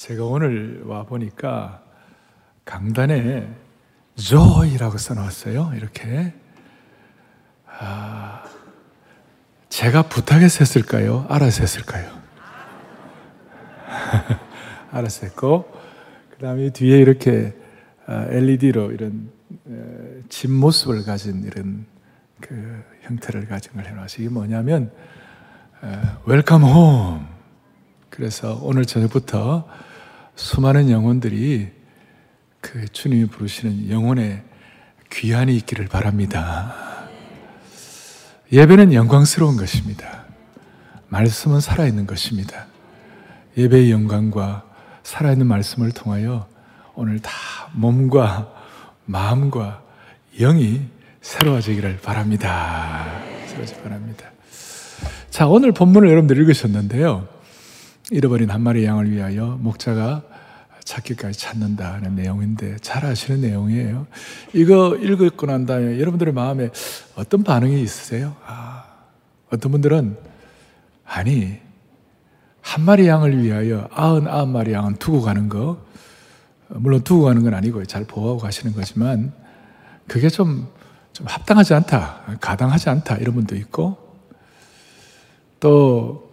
제가 오늘 와 보니까 강단에 joy라고 써놨어요. 이렇게. 아, 제가 부탁해서 했을까요? 알아서 했을까요? 알아서 했고, 그 다음에 뒤에 이렇게 LED로 아, 이런 집 모습을 가진 이런 그 형태를 가진 걸 해놨어요. 이게 뭐냐면, Welcome home. 그래서 오늘 저녁부터 수많은 영혼들이 그 주님이 부르시는 영혼의 귀환이 있기를 바랍니다. 예배는 영광스러운 것입니다. 말씀은 살아있는 것입니다. 예배의 영광과 살아있는 말씀을 통하여 오늘 다 몸과 마음과 영이 새로워지기를 바랍니다. 새로워지기 바랍니다. 자, 오늘 본문을 여러분들 읽으셨는데요. 잃어버린 한 마리 양을 위하여 목자가 찾기까지 찾는다는 내용인데 잘 아시는 내용이에요. 이거 읽고 난 다음에 여러분들의 마음에 어떤 반응이 있으세요? 아, 어떤 분들은 아니 한 마리 양을 위하여 아흔 아홉 마리 양은 두고 가는 거 물론 두고 가는 건 아니고요. 잘 보호하고 가시는 거지만 그게 좀, 좀 합당하지 않다, 가당하지 않다 이런 분도 있고 또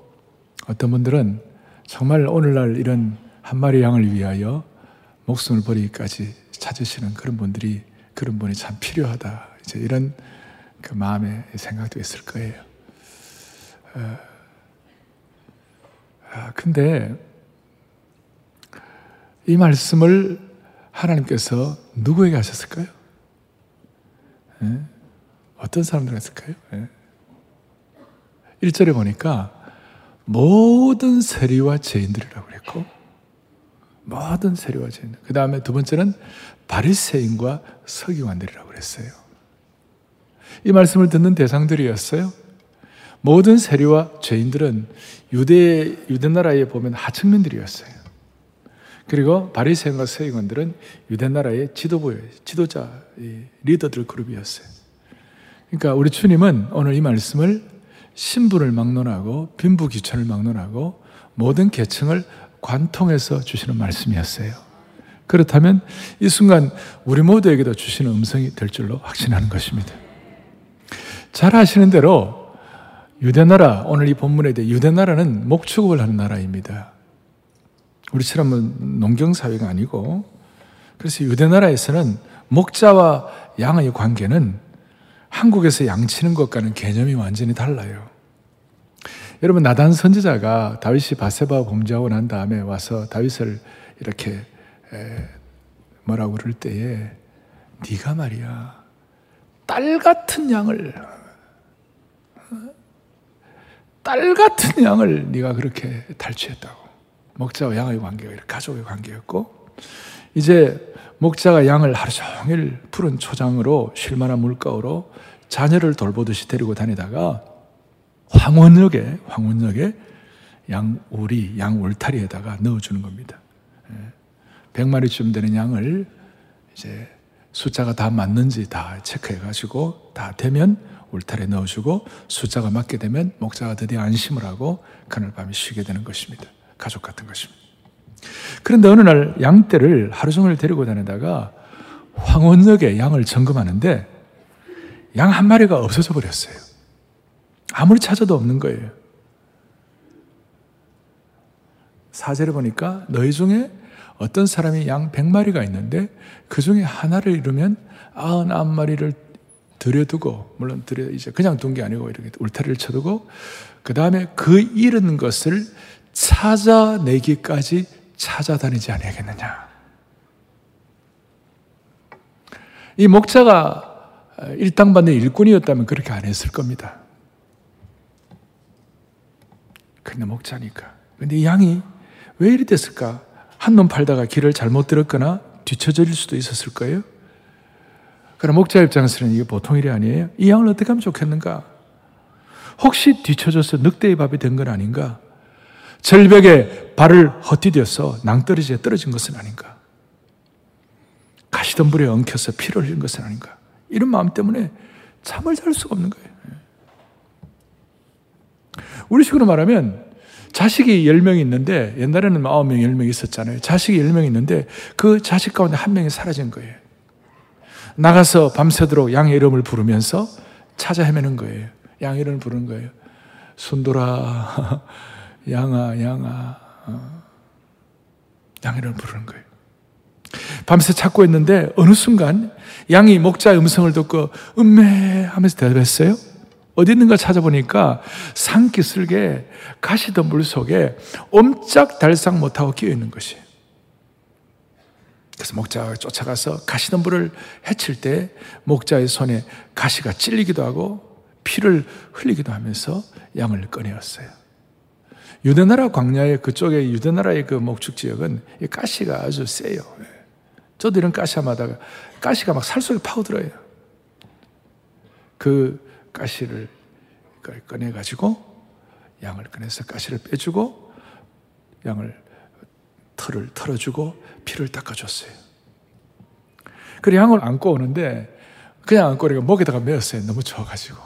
어떤 분들은 정말 오늘날 이런 한 마리 양을 위하여 목숨을 버리기까지 찾으시는 그런 분들이 그런 분이 참 필요하다. 이제 이런 그 마음의 생각도 있을 거예요. 어, 아, 근데 이 말씀을 하나님께서 누구에게 하셨을까요? 예? 어떤 사람들 했을까요? 예? 1절에 보니까 모든 세리와 죄인들이라고 그랬고 모든 세리와 죄인. 그 다음에 두 번째는 바리새인과 서기관들이라고 그랬어요. 이 말씀을 듣는 대상들이었어요. 모든 세리와 죄인들은 유대 유대 나라에 보면 하층민들이었어요. 그리고 바리새인과 서기관들은 유대 나라의 지도부의 지도자 리더들 그룹이었어요. 그러니까 우리 주님은 오늘 이 말씀을 신분을 막론하고 빈부 귀천을 막론하고 모든 계층을 관통해서 주시는 말씀이었어요. 그렇다면 이 순간 우리 모두에게도 주시는 음성이 될 줄로 확신하는 것입니다. 잘 아시는 대로 유대나라, 오늘 이 본문에 대해 유대나라는 목축업을 하는 나라입니다. 우리처럼 농경사회가 아니고, 그래서 유대나라에서는 목자와 양의 관계는 한국에서 양치는 것과는 개념이 완전히 달라요. 여러분 나단 선지자가 다윗이 바세바 범죄하고 난 다음에 와서 다윗을 이렇게 뭐라고 그럴 때에 네가 말이야 딸 같은 양을 딸 같은 양을 네가 그렇게 탈취했다고. 목자와 양의 관계가 가족의 관계였고 이제 목자가 양을 하루 종일 푸른 초장으로 쉴만한 물가로 자녀를 돌보듯이 데리고 다니다가 황혼역에 황혼역에 양 오리, 양 울타리에다가 넣어주는 겁니다. 100마리쯤 예. 되는 양을 이제 숫자가 다 맞는지 다 체크해가지고 다 되면 울타리에 넣어주고 숫자가 맞게 되면 목자가 드디어 안심을 하고 그날 밤에 쉬게 되는 것입니다. 가족 같은 것입니다. 그런데 어느 날 양떼를 하루 종일 데리고 다니다가 황혼역에 양을 점검하는데 양 한 마리가 없어져 버렸어요. 아무리 찾아도 없는 거예요. 사제를 보니까 너희 중에 어떤 사람이 양 100마리가 있는데 그 중에 하나를 잃으면 99마리를 들여두고 물론 들여 이제 그냥 둔 게 아니고 이렇게 울타리를 쳐두고 그 다음에 그 잃은 것을 찾아내기까지 찾아다니지 아니겠느냐. 이 목자가 일당받는 일꾼이었다면 그렇게 안 했을 겁니다. 근데 목자니까. 근데 양이 왜 이리 됐을까? 한 놈 팔다가 길을 잘못 들었거나 뒤처질 수도 있었을 거예요. 그럼 목자 입장에서는 이게 보통 일이 아니에요. 이 양을 어떻게 하면 좋겠는가? 혹시 뒤쳐져서 늑대의 밥이 된 건 아닌가? 절벽에 발을 헛디뎌서 낭떠러지에 떨어진 것은 아닌가? 가시덤불에 엉켜서 피를 흘린 것은 아닌가? 이런 마음 때문에 잠을 잘 수가 없는 거예요. 우리 식으로 말하면 자식이 10명 있는데 옛날에는 9명, 10명 있었잖아요. 자식이 10명 있는데 그 자식 가운데 한 명이 사라진 거예요. 나가서 밤새도록 양의 이름을 부르면서 찾아 헤매는 거예요. 양의 이름을 부르는 거예요. 순돌아, 양아, 양아. 어. 양의 이름을 부르는 거예요. 밤새 찾고 있는데 어느 순간 양이 목자의 음성을 듣고 음메 하면서 대답했어요. 어디 있는가 찾아보니까 산기슭에 가시던 물 속에 옴짝달싹 못하고 끼어 있는 것이. 그래서 목자가 쫓아가서 가시덤불을 해칠 때 목자의 손에 가시가 찔리기도 하고 피를 흘리기도 하면서 양을 꺼내었어요. 유대나라 광야의 그쪽에 유대나라의 그 목축 지역은 이 가시가 아주 세요. 저도 이런 가시 하마다가 가시가 막 살 속에 파고들어요. 그 가시를 꺼내 가지고 양을 꺼내서 가시를 빼주고 양을 털을 털어주고 피를 닦아줬어요. 그래 양을 안고 오는데 그냥 안고 오니까 목에다가 메었어요. 너무 좋아가지고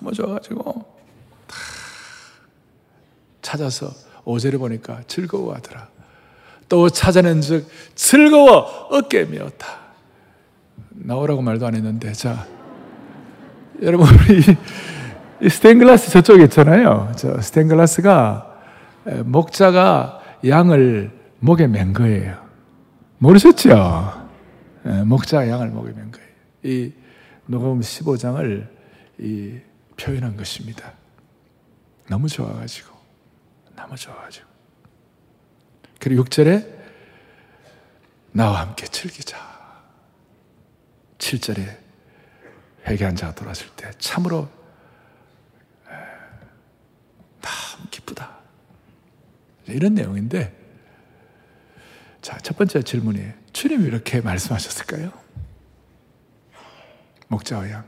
너무 좋아가지고 찾아서 오제를 보니까 즐거워하더라. 또 찾아낸 즉 즐거워 어깨 메었다. 나오라고 말도 안 했는데 자 여러분 이, 이 스테인글라스 저쪽에 있잖아요. 저 스테인글라스가 목자가 양을 목에 맨 거예요. 모르셨죠? 목자가 양을 목에 맨 거예요. 이 녹음 15장을 이 표현한 것입니다. 너무 좋아가지고 너무 좋아가지고 그리고 6절에 나와 함께 즐기자. 7절에 회개한 자가 돌아왔을 때 참으로 참 기쁘다. 이런 내용인데 자, 첫 번째 질문이 주님이 이렇게 말씀하셨을까요? 목자와 양.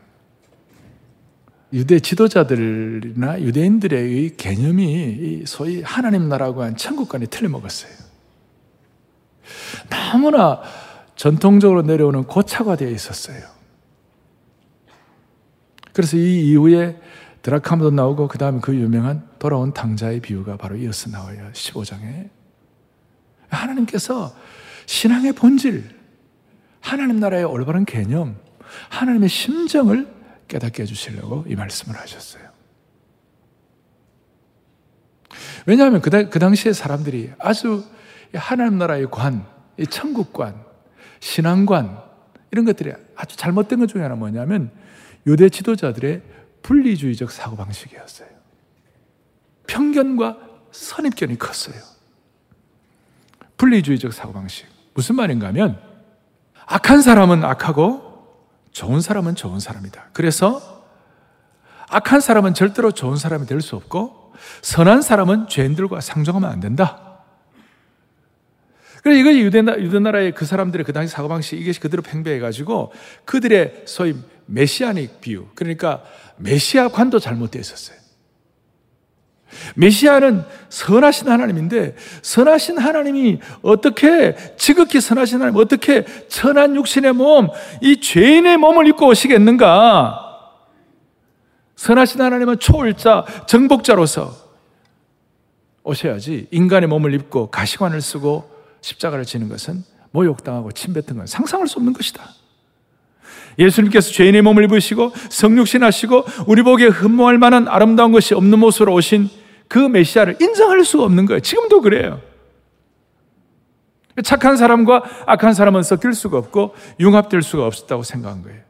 유대 지도자들이나 유대인들의 개념이 소위 하나님 나라고 한 천국관이 틀려먹었어요. 너무나 전통적으로 내려오는 고차가 되어 있었어요. 그래서 이 이후에 드라카마도 나오고 그 다음에 그 유명한 돌아온 당자의 비유가 바로 이어서 나와요. 15장에. 하나님께서 신앙의 본질, 하나님 나라의 올바른 개념, 하나님의 심정을 깨닫게 해주시려고 이 말씀을 하셨어요. 왜냐하면 그, 그 당시에 사람들이 아주 하나님 나라의 관, 이 천국관, 신앙관, 이런 것들이 아주 잘못된 것 중에 하나 뭐냐면 유대 지도자들의 분리주의적 사고방식이었어요. 편견과 선입견이 컸어요. 분리주의적 사고방식. 무슨 말인가 하면 악한 사람은 악하고 좋은 사람은 좋은 사람이다. 그래서 악한 사람은 절대로 좋은 사람이 될 수 없고 선한 사람은 죄인들과 상종하면 안 된다. 그래 이거 유대나, 유대나라의 그 사람들의 그 당시 사고방식 이것이 그대로 팽배해가지고 그들의 소위 메시아닉 비유 그러니까 메시아관도 잘못되어 있었어요. 메시아는 선하신 하나님인데 선하신 하나님이 어떻게 지극히 선하신 하나님 어떻게 천한 육신의 몸, 이 죄인의 몸을 입고 오시겠는가? 선하신 하나님은 초월자, 정복자로서 오셔야지 인간의 몸을 입고 가시관을 쓰고 십자가를 지는 것은 모욕당하고 침뱉은 건 상상할 수 없는 것이다. 예수님께서 죄인의 몸을 입으시고 성육신 하시고 우리 보기에 흠모할 만한 아름다운 것이 없는 모습으로 오신 그 메시아를 인정할 수가 없는 거예요. 지금도 그래요. 착한 사람과 악한 사람은 섞일 수가 없고 융합될 수가 없었다고 생각한 거예요.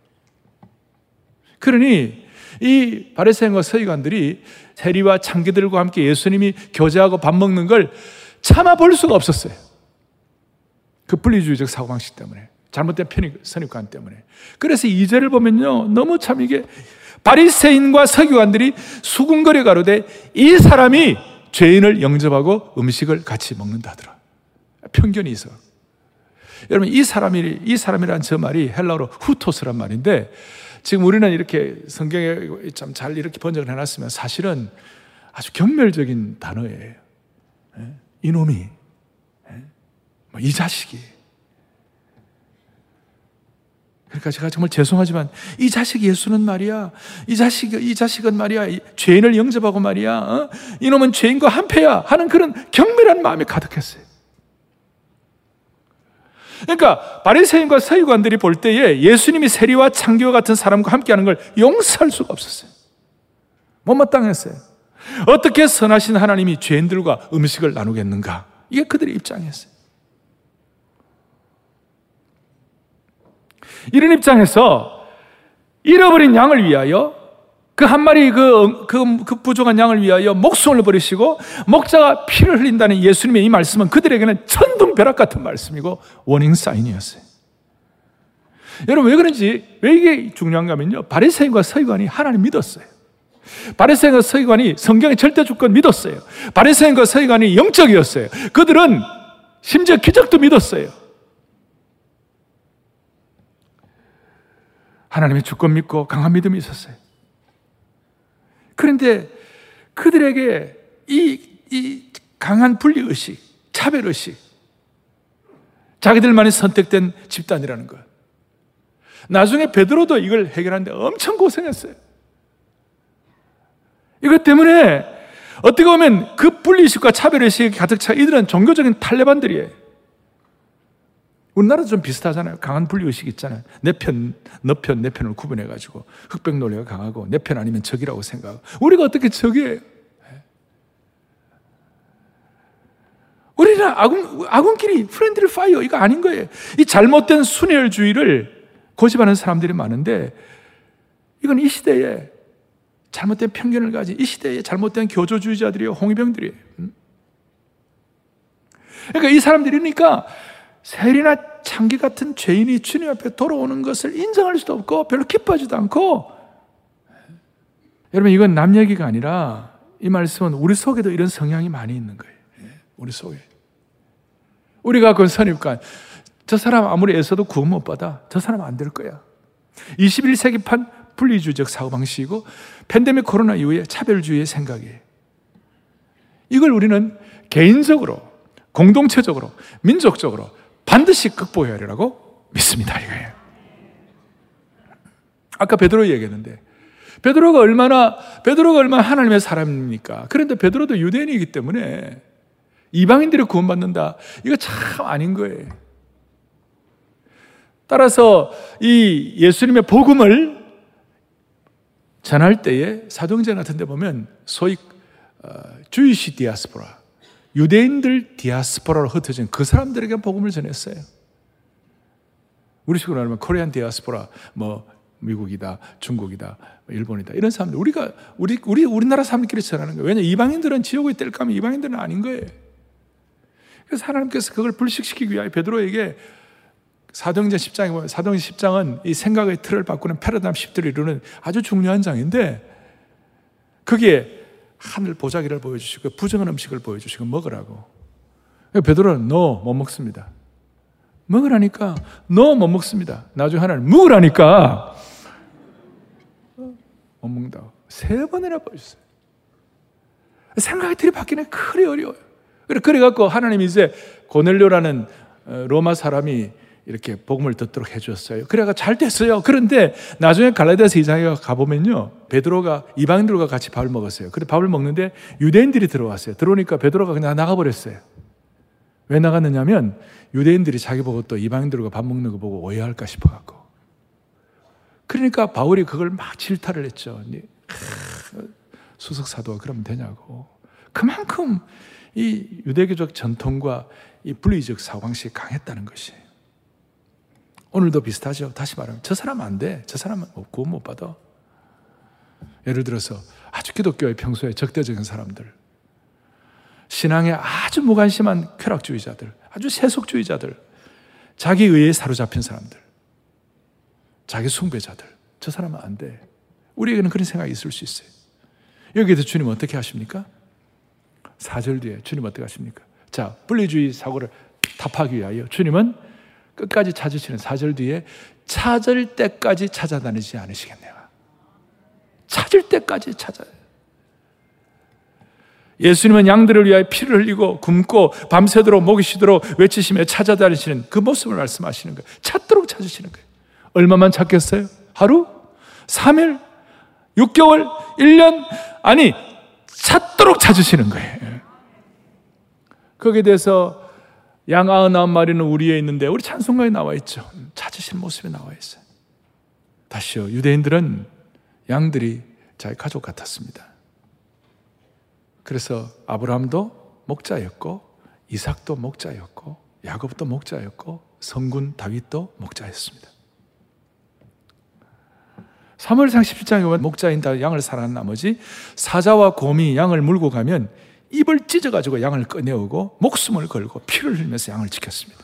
그러니 이 바리새인과 서기관들이 세리와 창기들과 함께 예수님이 교제하고 밥 먹는 걸 참아 볼 수가 없었어요. 그 분리주의적 사고방식 때문에 잘못된 편입, 선입관 때문에. 그래서 이절을 보면요, 너무 참 이게 바리새인과 서기관들이 수군거려 가로되 이 사람이 죄인을 영접하고 음식을 같이 먹는다더라. 편견이 있어. 여러분 이 사람이 이 사람이란 저 말이 헬라어로 후토스란 말인데 지금 우리는 이렇게 성경에 참 잘 이렇게 번역을 해놨으면 사실은 아주 경멸적인 단어예요. 예? 이놈이, 예? 뭐이 자식이. 그러니까 제가 정말 죄송하지만 이 자식 예수는 말이야. 이 자식 이 자식은 말이야. 죄인을 영접하고 말이야. 어? 이놈은 죄인과 한패야 하는 그런 경멸한 마음이 가득했어요. 그러니까 바리새인과 서기관들이 볼 때에 예수님이 세리와 창기와 같은 사람과 함께하는 걸 용서할 수가 없었어요. 못마땅했어요. 어떻게 선하신 하나님이 죄인들과 음식을 나누겠는가? 이게 그들의 입장이었어요. 이런 입장에서 잃어버린 양을 위하여 그 한 마리 그, 그, 그 부족한 양을 위하여 목숨을 버리시고 목자가 피를 흘린다는 예수님의 이 말씀은 그들에게는 천둥벼락 같은 말씀이고 워닝 사인이었어요. 여러분 왜 그런지 왜 이게 중요한가 하면요. 바리새인과 서기관이 하나님 믿었어요. 바리새인과 서기관이 성경의 절대 주권 믿었어요. 바리새인과 서기관이 영적이었어요. 그들은 심지어 기적도 믿었어요. 하나님의 주권 믿고 강한 믿음이 있었어요. 그런데 그들에게 이, 이 강한 분리의식, 차별의식, 자기들만이 선택된 집단이라는 것. 나중에 베드로도 이걸 해결하는데 엄청 고생했어요. 이것 때문에 어떻게 보면 그 분리의식과 차별의식이 가득 차 이들은 종교적인 탈레반들이에요. 우리나라도 좀 비슷하잖아요. 강한 분리의식 있잖아요. 내 편, 너 편, 내 편을 구분해가지고 흑백 논리가 강하고 내 편 아니면 적이라고 생각하고 우리가 어떻게 적이에요? 우리는 아군, 아군끼리 friendly fire 이거 아닌 거예요. 이 잘못된 순혈주의를 고집하는 사람들이 많은데 이건 이 시대에 잘못된 편견을 가진 이 시대에 잘못된 교조주의자들이에요. 홍위병들이에요. 음? 그러니까 이 사람들이니까 세리나 창기 같은 죄인이 주님 앞에 돌아오는 것을 인정할 수도 없고 별로 기뻐하지도 않고 여러분 이건 남 얘기가 아니라 이 말씀은 우리 속에도 이런 성향이 많이 있는 거예요. 예, 우리 속에. 우리가 그 선입관 저 사람 아무리 애써도 구원 못 받아. 저 사람 안 될 거야. 21세기판 분리주의적 사고방식이고 팬데믹 코로나 이후에 차별주의의 생각이에요. 이걸 우리는 개인적으로, 공동체적으로, 민족적으로 반드시 극복해야 하리라고 믿습니다. 이거예요. 아까 베드로 얘기했는데 베드로가 얼마나 베드로가 얼마나 하나님의 사람입니까? 그런데 베드로도 유대인이기 때문에 이방인들이 구원받는다. 이거 참 아닌 거예요. 따라서 이 예수님의 복음을 전할 때에 사도행전 같은 데 보면 소위 어, 주이시 디아스포라 유대인들 디아스포라로 흩어진 그 사람들에게 복음을 전했어요. 우리 식으로 말하면 코리안 디아스포라, 뭐 미국이다, 중국이다, 뭐 일본이다 이런 사람들 우리가 우리 우리 우리나라 사람들끼리 전하는 거예요. 왜냐 이방인들은 뗄까 하면 이방인들은 아닌 거예요. 그래서 하나님께서 그걸 불식시키기 위하여 베드로에게 사도행전 10장에 보면 사도행전 10장은 이 생각의 틀을 바꾸는 패러다임 시프트를 이루는 아주 중요한 장인데 거기에 하늘 보자기를 보여주시고 부정한 음식을 보여주시고 먹으라고. 베드로는 너 못 먹습니다. 먹으라니까 너 못 먹습니다. 나중에 하나는 먹으라니까 못 먹는다. 세 번이나 보여줬어요. 생각이 들이바뀌는 그리 어려워요. 그래, 갖고 하나님이 이제 고넬료라는 어, 로마 사람이 이렇게 복음을 듣도록 해주었어요. 그래가 잘 됐어요. 그런데 나중에 갈라디아서 2장에 가보면요. 베드로가 이방인들과 같이 밥을 먹었어요. 근데 밥을 먹는데 유대인들이 들어왔어요. 들어오니까 베드로가 그냥 나가버렸어요. 왜 나갔느냐면 유대인들이 자기 보고 또 이방인들과 밥 먹는 거 보고 오해할까 싶어갖고. 그러니까 바울이 그걸 막 질타를 했죠. 수석 사도가 그러면 되냐고. 그만큼 이 유대교적 전통과 이 분리적 사고방식이 강했다는 것이에요. 오늘도 비슷하죠. 다시 말하면 저 사람 안 돼. 저 사람은 구원 못 받아. 예를 들어서 아주 기독교의 평소에 적대적인 사람들, 신앙에 아주 무관심한 쾌락주의자들, 아주 세속주의자들, 자기 의에 사로잡힌 사람들, 자기 숭배자들, 저 사람은 안 돼. 우리에게는 그런 생각이 있을 수 있어요. 여기에 서 주님 어떻게 하십니까? 4절 뒤에 주님 어떻게 하십니까? 자, 분리주의 사고를 답하기 위하여 주님은 끝까지 찾으시는 4절 뒤에 찾을 때까지 찾아다니지 않으시겠네요. 찾을 때까지 찾아요. 예수님은 양들을 위하여 피를 흘리고 굶고 밤새도록 목이 쉬도록 외치시며 찾아다니시는 그 모습을 말씀하시는 거예요. 찾도록 찾으시는 거예요. 얼마만 찾겠어요? 하루? 3일? 6개월? 1년? 아니, 찾도록 찾으시는 거예요. 거기에 대해서 양 아흔아홉 마리는 우리에 있는데 우리 찬송가에 나와 있죠. 찾으신 모습이 나와 있어요. 다시요. 유대인들은 양들이 자기 가족 같았습니다. 그래서 아브라함도 목자였고 이삭도 목자였고 야곱도 목자였고 성군 다윗도 목자였습니다. 사무엘상 17장에 보면 목자인 다 양을 사랑한 나머지 사자와 곰이 양을 물고 가면 입을 찢어가지고 양을 꺼내오고 목숨을 걸고 피를 흘리면서 양을 지켰습니다.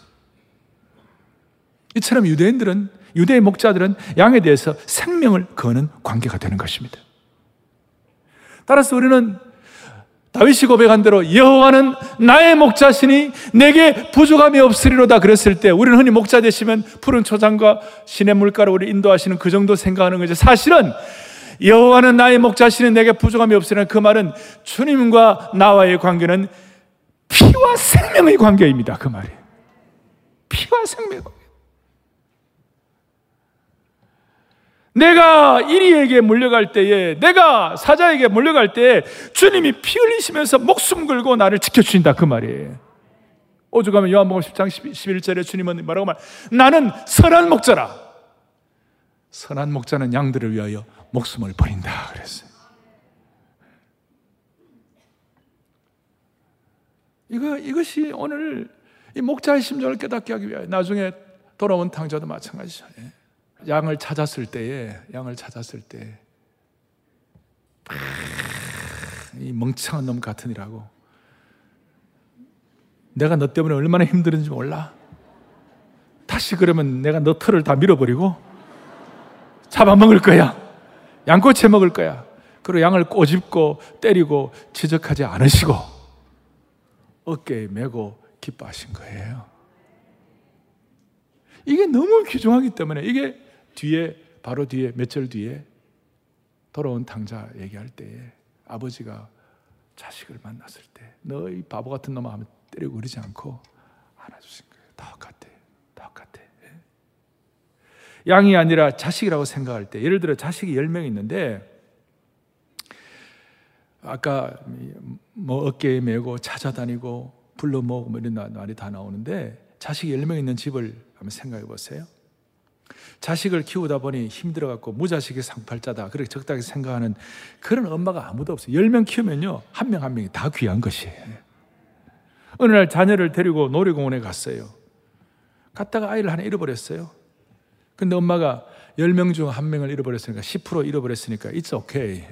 이처럼 유대인들은 유대의 목자들은 양에 대해서 생명을 거는 관계가 되는 것입니다. 따라서 우리는 다윗이 고백한 대로 여호와는 나의 목자시니 내게 부족함이 없으리로다 그랬을 때 우리는 흔히 목자 되시면 푸른 초장과 신의 물가로 우리 인도하시는 그 정도 생각하는 거죠. 사실은 여호와는 나의 목자시니 내게 부족함이 없으리라 그 말은 주님과 나와의 관계는 피와 생명의 관계입니다. 그 말이. 피와 관계. 내가 이리에게 물려갈 때에, 내가 사자에게 물려갈 때에 주님이 피 흘리시면서 목숨 걸고 나를 지켜주신다. 그 말이에요. 오죽하면 요한복음 10장 11절에 주님은 뭐라고 말? 나는 선한 목자라. 선한 목자는 양들을 위하여 목숨을 버린다. 그랬어요. 이거, 이것이 오늘 이 목자의 심정을 깨닫게 하기 위하여 나중에 돌아온 탕자도 마찬가지죠. 예. 양을 찾았을 때에 양을 찾았을 때 이 멍청한 놈 같으니라고 내가 너 때문에 얼마나 힘들은지 몰라 다시 그러면 내가 너 털을 다 밀어버리고 잡아먹을 거야 양꼬치 먹을 거야 그리고 양을 꼬집고 때리고 지적하지 않으시고 어깨에 메고 기뻐하신 거예요 이게 너무 귀중하기 때문에 이게 뒤에 바로 뒤에 몇 절 뒤에 돌아온 탕자 얘기할 때에 아버지가 자식을 만났을 때너이 바보 같은 놈아 하면 때리고 그러지 않고 안아주신 거예요. 똑같아. 예. 양이 아니라 자식이라고 생각할 때 예를 들어 자식이 10명 있는데 아까 뭐 어깨에 메고 찾아다니고 불러 모으고 뭐 이런 말이 다 나오는데 자식이 10명 있는 집을 한번 생각해 보세요. 자식을 키우다 보니 힘들어갖고 무자식의 상팔자다. 그렇게 적당히 생각하는 그런 엄마가 아무도 없어요. 10명 키우면요. 한 명 한 명이 다 귀한 것이에요. 어느 날 자녀를 데리고 놀이공원에 갔어요. 갔다가 아이를 하나 잃어버렸어요. 근데 엄마가 10명 중한 명을 잃어버렸으니까 10% 잃어버렸으니까 it's okay.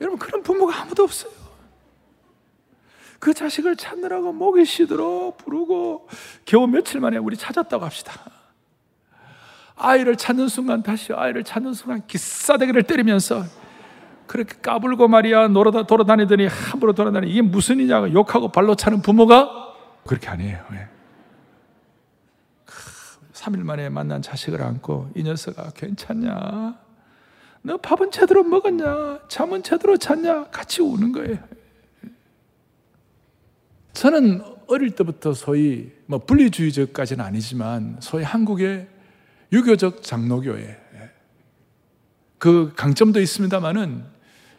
여러분 그런 부모가 아무도 없어요. 그 자식을 찾느라고 목이 쉬도록 부르고 겨우 며칠 만에 우리 찾았다고 합시다. 아이를 찾는 순간 다시 아이를 찾는 순간 기싸대기를 때리면서 그렇게 까불고 말이야 놀아다 돌아다니더니 함부로 돌아다니 이게 무슨 일이냐고 욕하고 발로 차는 부모가 그렇게 아니에요. 예. 3일 만에 만난 자식을 안고 이 녀석아 괜찮냐? 너 밥은 제대로 먹었냐? 잠은 제대로 잤냐? 같이 우는 거예요. 저는 어릴 때부터 소위 뭐 분리주의적까지는 아니지만 소위 한국의 유교적 장로교회 그 강점도 있습니다만은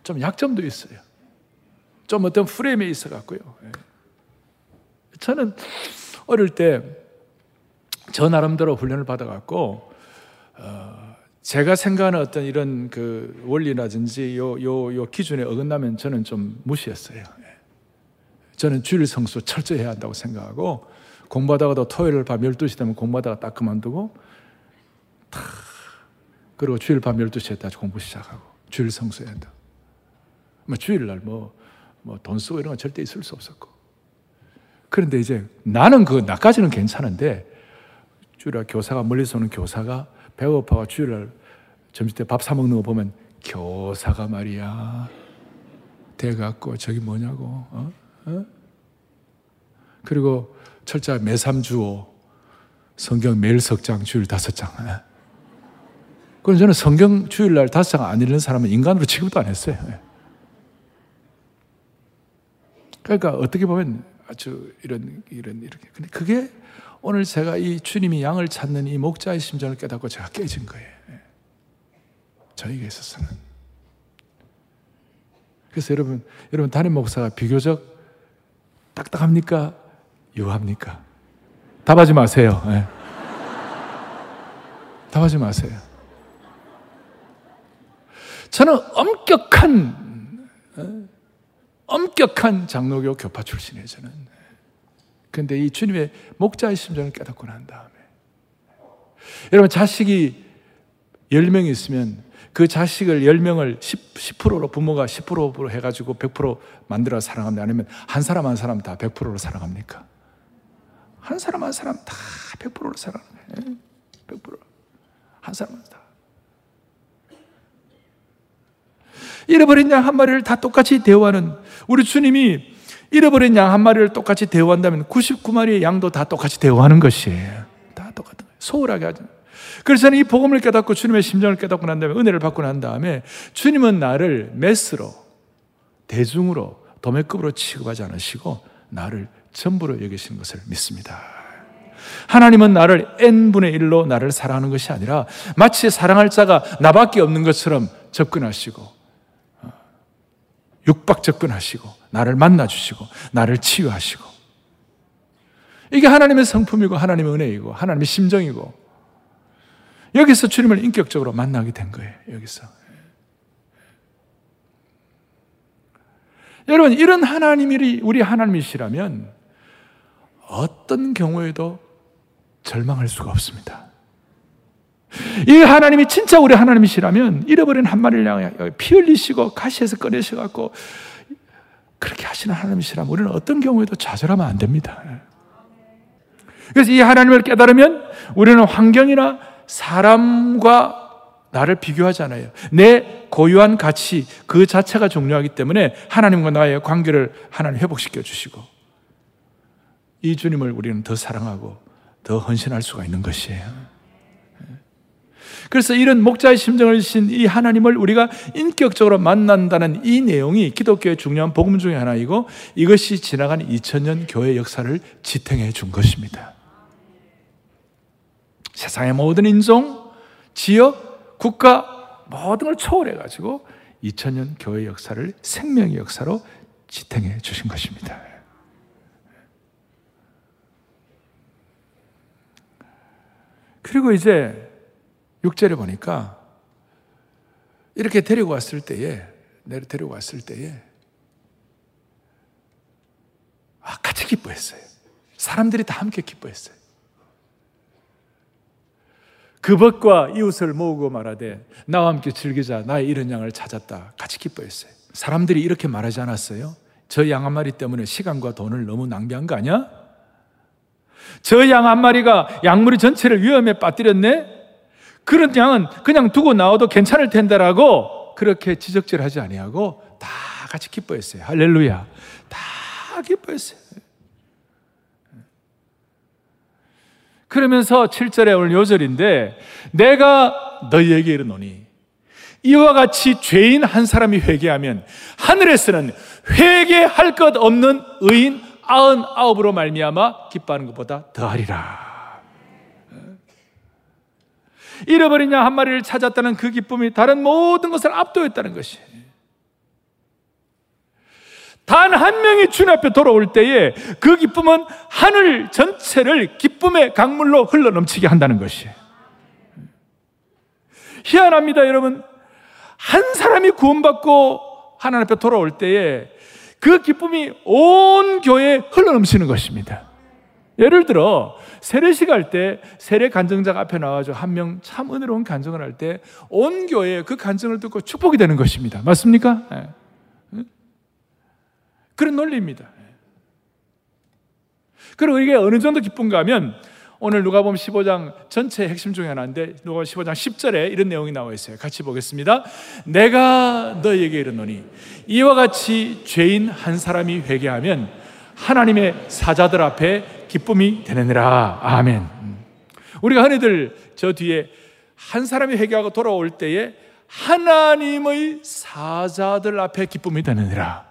좀 약점도 있어요. 좀 어떤 프레임에 있어 갖고요. 저는 어릴 때 저 나름대로 훈련을 받아 갖고 어 제가 생각하는 어떤 이런 그 원리라든지 요 요 요 기준에 어긋나면 저는 좀 무시했어요. 저는 주일 성수 철저히 해야 한다고 생각하고 공부하다가도 토요일 밤 12시 되면 공부하다가 딱 그만두고 탁 그리고 주일 밤 12시에 다시 공부 시작하고 주일 성수해야 한다. 뭐 주일날 뭐, 뭐 돈 쓰고 이런 건 절대 있을 수 없었고. 그런데 이제 나는 그, 나까지는 괜찮은데 주일날 교사가 멀리서 오는 교사가 배고파가 주일날 점심 때 밥 사 먹는 거 보면 교사가 말이야. 돼갖고 저기 뭐냐고. 어? 어? 그리고 철자 매삼주오 성경 매일 석장 주일 다섯 장. 예. 그럼 저는 성경 주일날 다섯 장 안 읽는 사람은 인간으로 취급도 안 했어요. 예. 그러니까 어떻게 보면 아주 이런 이런 이렇게. 근데 그게 오늘 제가 이 주님이 양을 찾는 이 목자의 심정을 깨닫고 제가 깨진 거예요. 예. 저에게 있어서는. 그래서 여러분, 여러분 담임 목사가 비교적 딱딱합니까? 유합니까? 답하지 마세요. 네. 답하지 마세요. 저는 엄격한, 어? 엄격한 장로교 교파 출신이에요, 저는. 근데 이 주님의 목자의 심정을 깨닫고 난 다음에. 여러분, 자식이 10명이 있으면 그 자식을 10명을 10, 10%로 부모가 10%로 해가지고 100% 만들어 사랑합니다. 아니면 한 사람 한 사람 다 100%로 사랑합니까? 한 사람 한 사람 다 100%로 사랑해요. 100%. 한 사람 다. 잃어버린 양 한 마리를 다 똑같이 대우하는 우리 주님이 잃어버린 양 한 마리를 똑같이 대우한다면 99마리의 양도 다 똑같이 대우하는 것이에요. 다 똑같은 거예요. 소홀하게 하지 그래서 이 복음을 깨닫고 주님의 심정을 깨닫고 난 다음에 은혜를 받고 난 다음에 주님은 나를 메스로 대중으로 도매급으로 취급하지 않으시고 나를 전부로 여기시는 것을 믿습니다. 하나님은 나를 n분의 1로 나를 사랑하는 것이 아니라 마치 사랑할 자가 나밖에 없는 것처럼 접근하시고 어, 육박 접근하시고 나를 만나주시고 나를 치유하시고 이게 하나님의 성품이고 하나님의 은혜이고 하나님의 심정이고 여기서 주님을 인격적으로 만나게 된 거예요. 여기서. 여러분, 이런 하나님이 우리 하나님이시라면 어떤 경우에도 절망할 수가 없습니다. 이 하나님이 진짜 우리 하나님이시라면 잃어버린 한 마리를 향해 피 흘리시고 가시에서 꺼내셔갖고 그렇게 하시는 하나님이시라면 우리는 어떤 경우에도 좌절하면 안 됩니다. 그래서 이 하나님을 깨달으면 우리는 환경이나 사람과 나를 비교하잖아요. 내 고유한 가치 그 자체가 중요하기 때문에 하나님과 나의 관계를 하나님 회복시켜 주시고 이 주님을 우리는 더 사랑하고 더 헌신할 수가 있는 것이에요. 그래서 이런 목자의 심정을 신 이 하나님을 우리가 인격적으로 만난다는 이 내용이 기독교의 중요한 복음 중의 하나이고 이것이 지나간 2000년 교회 역사를 지탱해 준 것입니다. 세상의 모든 인종, 지역, 국가 모든 걸 초월해 가지고 2000년 교회 역사를 생명의 역사로 지탱해 주신 것입니다. 그리고 이제 6절에 보니까 이렇게 데리고 왔을 때에 내려 데리고 왔을 때에 아, 같이 기뻐했어요. 사람들이 다 함께 기뻐했어요. 그 벗과 이웃을 모으고 말하되 나와 함께 즐기자 나의 이런 양을 찾았다 같이 기뻐했어요 사람들이 이렇게 말하지 않았어요? 저 양 한 마리 때문에 시간과 돈을 너무 낭비한 거 아니야? 저 양 한 마리가 양무리 전체를 위험에 빠뜨렸네? 그런 양은 그냥 두고 나와도 괜찮을 텐데라고 그렇게 지적질하지 아니하고 다 같이 기뻐했어요. 할렐루야. 다 기뻐했어요. 그러면서 7절에 오늘 요절인데 내가 너희에게 이르노니 이와 같이 죄인 한 사람이 회개하면 하늘에서는 회개할 것 없는 의인 아흔 아홉으로 말미암아 기뻐하는 것보다 더하리라. 잃어버린 양 한 마리를 찾았다는 그 기쁨이 다른 모든 것을 압도했다는 것이. 단 한 명이 주님 앞에 돌아올 때에 그 기쁨은 하늘 전체를 기쁨의 강물로 흘러 넘치게 한다는 것이에요. 희한합니다, 여러분. 한 사람이 구원받고 하나님 앞에 돌아올 때에 그 기쁨이 온 교회에 흘러 넘치는 것입니다. 예를 들어 세례식 할 때 세례 간증자가 앞에 나와서 한 명 참 은혜로운 간증을 할 때 온 교회에 그 간증을 듣고 축복이 되는 것입니다. 맞습니까? 네. 그런 논리입니다. 그리고 이게 어느 정도 기쁜가 하면 오늘 누가 보면 15장 전체 핵심 중에 하나인데 누가 15장 10절에 이런 내용이 나와 있어요. 같이 보겠습니다. 내가 너에게 이르노니 이와 같이 죄인 한 사람이 회개하면 하나님의 사자들 앞에 기쁨이 되느니라. 아멘. 우리가 흔히들 저 뒤에 한 사람이 회개하고 돌아올 때에 하나님의 사자들 앞에 기쁨이 되느니라.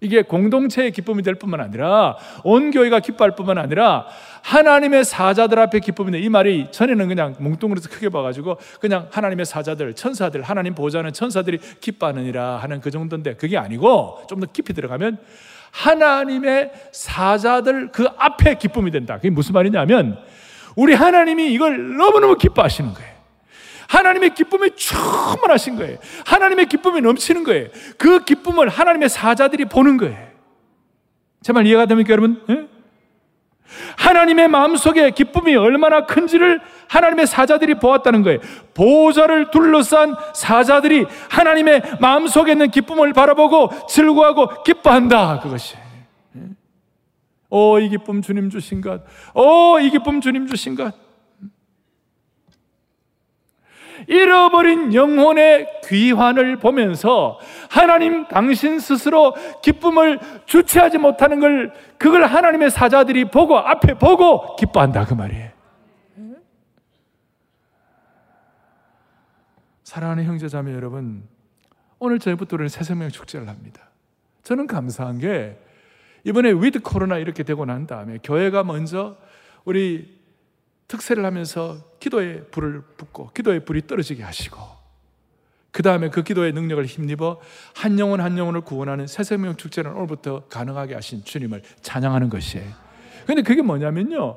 이게 공동체의 기쁨이 될 뿐만 아니라 온 교회가 기뻐할 뿐만 아니라 하나님의 사자들 앞에 기쁨인데 이 말이 전에는 그냥 뭉뚱그려서 크게 봐가지고 그냥 하나님의 사자들, 천사들, 하나님 보좌는 천사들이 기뻐하느니라 하는 그 정도인데 그게 아니고 좀 더 깊이 들어가면 하나님의 사자들 그 앞에 기쁨이 된다. 그게 무슨 말이냐면 우리 하나님이 이걸 너무너무 기뻐하시는 거예요. 하나님의 기쁨이 충만하신 거예요. 하나님의 기쁨이 넘치는 거예요. 그 기쁨을 하나님의 사자들이 보는 거예요. 제말 이해가 됩니까, 여러분? 예? 하나님의 마음속에 기쁨이 얼마나 큰지를 하나님의 사자들이 보았다는 거예요. 보좌를 둘러싼 사자들이 하나님의 마음속에 있는 기쁨을 바라보고 즐거워하고 기뻐한다. 그것이. 오, 이 기쁨 주님 주신 것. 오, 이 기쁨 주님 주신 것. 잃어버린 영혼의 귀환을 보면서 하나님 당신 스스로 기쁨을 주체하지 못하는 걸 그걸 하나님의 사자들이 보고 앞에 보고 기뻐한다 그 말이에요. 사랑하는 형제자매 여러분, 오늘 저희부터 우리는 새생명 축제를 합니다. 저는 감사한 게 이번에 with 코로나 이렇게 되고 난 다음에 교회가 먼저 우리 특세를 하면서 기도에 불을 붓고 기도에 불이 떨어지게 하시고 그 다음에 그 기도의 능력을 힘입어 한 영혼 한 영혼을 구원하는 새 생명 축제는 오늘부터 가능하게 하신 주님을 찬양하는 것이에요. 근데 그게 뭐냐면요.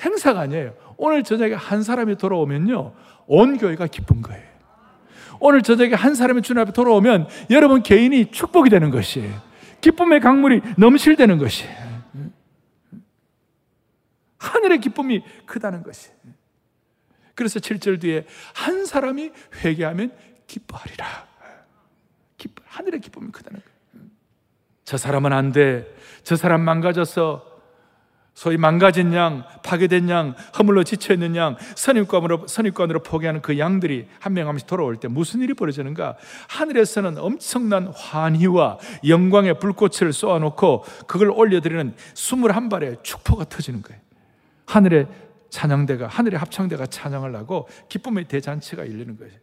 행사가 아니에요. 오늘 저녁에 한 사람이 돌아오면요. 온 교회가 기쁜 거예요. 오늘 저녁에 한 사람이 주님 앞에 돌아오면 여러분 개인이 축복이 되는 것이에요. 기쁨의 강물이 넘실대는 것이에요. 하늘의 기쁨이 크다는 것이. 그래서 7절 뒤에 한 사람이 회개하면 기뻐하리라. 기뻐, 하늘의 기쁨이 크다는 거예요. 저 사람은 안 돼. 저 사람 망가져서 소위 망가진 양, 파괴된 양, 허물로 지쳐있는 양, 선입관으로, 선입관으로 포기하는 그 양들이 한 명 한 명씩 돌아올 때 무슨 일이 벌어지는가? 하늘에서는 엄청난 환희와 영광의 불꽃을 쏘아놓고 그걸 올려드리는 21발의 축포가 터지는 거예요. 하늘의 찬양대가 하늘의 합창대가 찬양을 하고 기쁨의 대잔치가 열리는 거예요.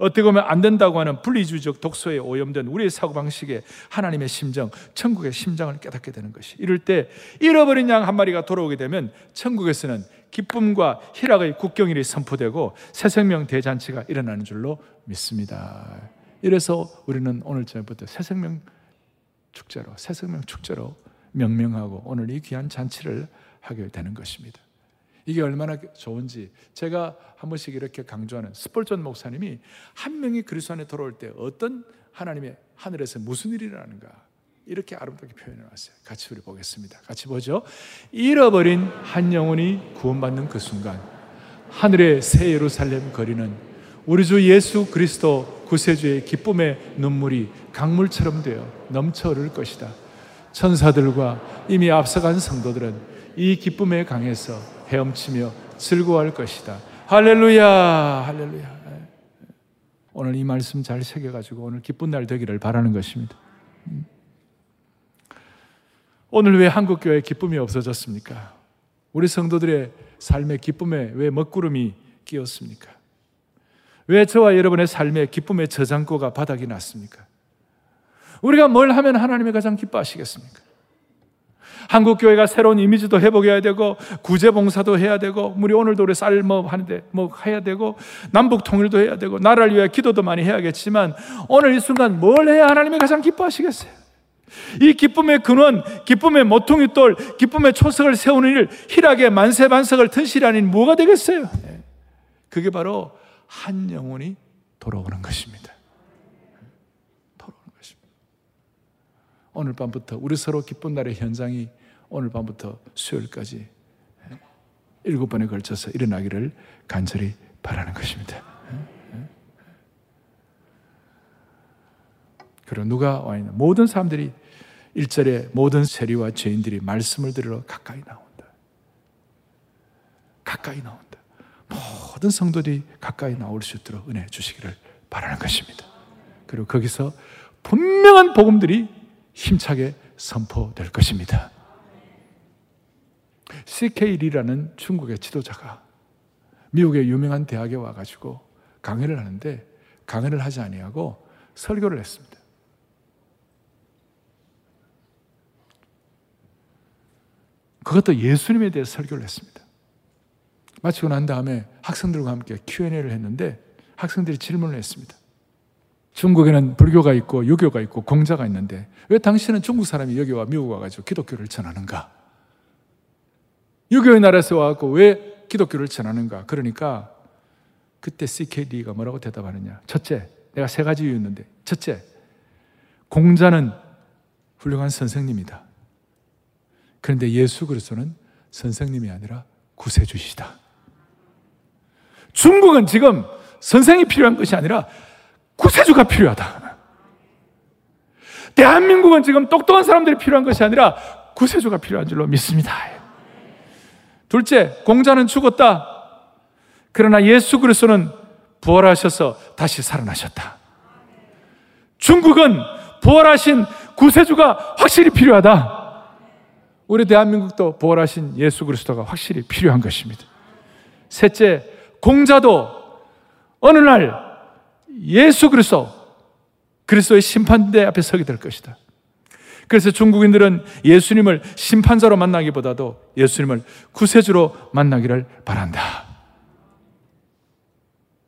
어떻게 보면 안 된다고 하는 분리주의적 독소에 오염된 우리의 사고방식에 하나님의 심정, 천국의 심장을 깨닫게 되는 것이. 이럴 때 잃어버린 양 한 마리가 돌아오게 되면 천국에서는 기쁨과 희락의 국경일이 선포되고 새 생명 대잔치가 일어나는 줄로 믿습니다. 이래서 우리는 오늘 저녁부터 새 생명 축제로, 새 생명 축제로 명명하고 오늘 이 귀한 잔치를 하게 되는 것입니다. 이게 얼마나 좋은지 제가 한 번씩 이렇게 강조하는 스폴전 목사님이 한 명이 그리스도 안에 돌아올 때 어떤 하나님의 하늘에서 무슨 일이 일어나는가 이렇게 아름답게 표현해 놨어요. 같이 우리 보겠습니다. 같이 보죠. 잃어버린 한 영혼이 구원받는 그 순간 하늘의 새 예루살렘 거리는 우리 주 예수 그리스도 구세주의 기쁨의 눈물이 강물처럼 되어 넘쳐 흐를 것이다. 천사들과 이미 앞서간 성도들은 이 기쁨에 강해서 헤엄치며 즐거워할 것이다. 할렐루야, 할렐루야. 오늘 이 말씀 잘 새겨가지고 오늘 기쁜 날 되기를 바라는 것입니다. 오늘 왜 한국교회 기쁨이 없어졌습니까? 우리 성도들의 삶의 기쁨에 왜 먹구름이 끼었습니까? 왜 저와 여러분의 삶의 기쁨의 저장고가 바닥이 났습니까? 우리가 뭘 하면 하나님이 가장 기뻐하시겠습니까? 한국 교회가 새로운 이미지도 회복해야 되고 구제 봉사도 해야 되고 우리 오늘도 우리 쌀뭐 하는데 뭐 해야 되고 남북 통일도 해야 되고 나라를 위해 기도도 많이 해야겠지만 오늘 이 순간 뭘 해야 하나님이 가장 기뻐하시겠어요? 이 기쁨의 근원, 기쁨의 모퉁이 돌, 기쁨의 초석을 세우는 일, 희락의 만세 반석을 튼실하니 뭐가 되겠어요? 네. 그게 바로 한 영혼이 돌아오는 것입니다. 오늘 밤부터 우리 서로 기쁜 날의 현장이 오늘 밤부터 수요일까지 일곱 번에 걸쳐서 일어나기를 간절히 바라는 것입니다. 그리고 누가 와 있는 모든 사람들이 일절에 모든 세리와 죄인들이 말씀을 들으러 가까이 나온다. 가까이 나온다. 모든 성도들이 가까이 나올 수 있도록 은혜 주시기를 바라는 것입니다. 그리고 거기서 분명한 복음들이 힘차게 선포될 것입니다. CK 리라는 중국의 지도자가 미국의 유명한 대학에 와가지고 강의를 하는데 강의를 하지 아니하고 설교를 했습니다. 그것도 예수님에 대해 설교를 했습니다. 마치고 난 다음에 학생들과 함께 Q&A를 했는데 학생들이 질문을 했습니다. 중국에는 불교가 있고 유교가 있고 공자가 있는데 왜 당신은 중국 사람이 여기 와 미국 와가지고 기독교를 전하는가? 유교의 나라에서 와갖고 왜 기독교를 전하는가? 그러니까 그때 CKD가 뭐라고 대답하느냐? 첫째, 내가 세 가지 이유였는데 첫째, 공자는 훌륭한 선생님이다. 그런데 예수 그리스도는 선생님이 아니라 구세주시다. 중국은 지금 선생이 필요한 것이 아니라 구세주가 필요하다. 대한민국은 지금 똑똑한 사람들이 필요한 것이 아니라 구세주가 필요한 줄로 믿습니다. 둘째, 공자는 죽었다. 그러나 예수 그리스도는 부활하셔서 다시 살아나셨다. 중국은 부활하신 구세주가 확실히 필요하다. 우리 대한민국도 부활하신 예수 그리스도가 확실히 필요한 것입니다. 셋째, 공자도 어느 날 예수 그리스도 그리스도의 심판대 앞에 서게 될 것이다. 그래서 중국인들은 예수님을 심판자로 만나기보다도 예수님을 구세주로 만나기를 바란다.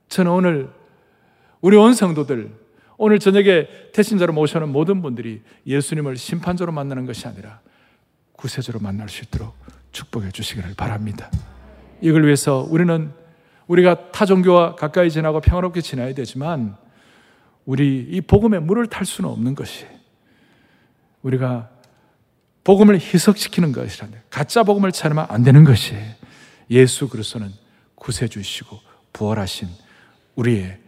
저는 오늘 우리 온 성도들 오늘 저녁에 태신자로 모셔는 모든 분들이 예수님을 심판자로 만나는 것이 아니라 구세주로 만날 수 있도록 축복해 주시기를 바랍니다. 이걸 위해서 우리는 우리가 타 종교와 가까이 지나고 평화롭게 지나야 되지만 우리 이 복음의 물을 탈 수는 없는 것이 우리가 복음을 희석시키는 것이라 가짜 복음을 찾으면 안 되는 것이 예수 그리스도는 구세주시고 부활하신 우리의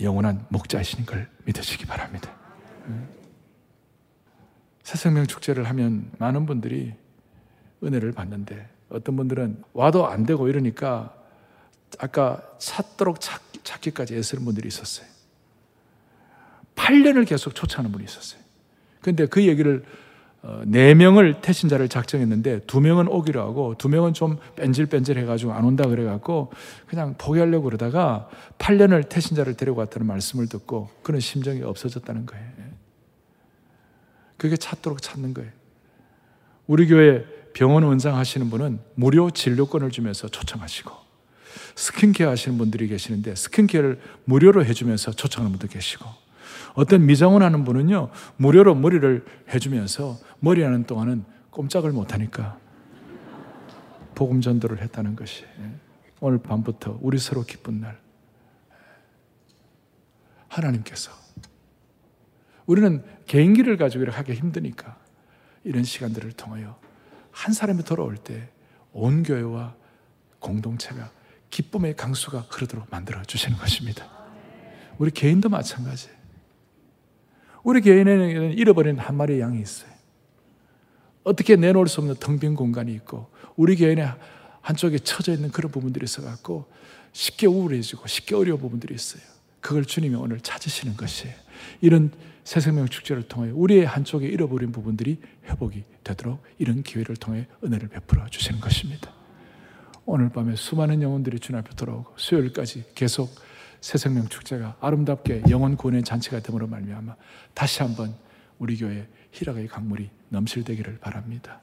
영원한 목자이신 걸 믿으시기 바랍니다. 새생명 축제를 하면 많은 분들이 은혜를 받는데 어떤 분들은 와도 안 되고 이러니까 아까 찾도록 찾, 기까지 애쓰는 분들이 있었어요. 8년을 계속 쫓아하는 분이 있었어요. 근데 그 얘기를 어, 네 명을 태신자를 작정했는데 두 명은 오기로 하고 두 명은 좀 뺀질뺀질 해가지고 안 온다 그래갖고 그냥 포기하려고 그러다가 8년을 태신자를 데려갔다는 말씀을 듣고 그런 심정이 없어졌다는 거예요. 그게 찾도록 찾는 거예요. 우리 교회 병원 원장 하시는 분은 무료 진료권을 주면서 초청하시고 스킨케어 하시는 분들이 계시는데 스킨케어를 무료로 해주면서 초청하는 분도 계시고 어떤 미장원 하는 분은요 무료로 머리를 해주면서 머리 하는 동안은 꼼짝을 못하니까 복음 전도를 했다는 것이 오늘 밤부터 우리 서로 기쁜 날 하나님께서 우리는 개인기를 가지고 이렇게 하기 힘드니까 이런 시간들을 통하여 한 사람이 돌아올 때 온 교회와 공동체가 기쁨의 강수가 흐르도록 만들어 주시는 것입니다. 우리 개인도 마찬가지. 우리 개인에는 잃어버린 한 마리의 양이 있어요. 어떻게 내놓을 수 없는 텅 빈 공간이 있고 우리 개인의 한쪽에 처져 있는 그런 부분들이 있어갖고 쉽게 우울해지고 쉽게 어려운 부분들이 있어요. 그걸 주님이 오늘 찾으시는 것이에요. 이런 새 생명 축제를 통해 우리의 한쪽에 잃어버린 부분들이 회복이 되도록 이런 기회를 통해 은혜를 베풀어 주시는 것입니다. 오늘 밤에 수많은 영혼들이 주님 앞에 돌아오고 수요일까지 계속 새 생명 축제가 아름답게 영혼 구원의 잔치가 됨으로 말미암아 다시 한번 우리 교회 희락의 강물이 넘실되기를 바랍니다.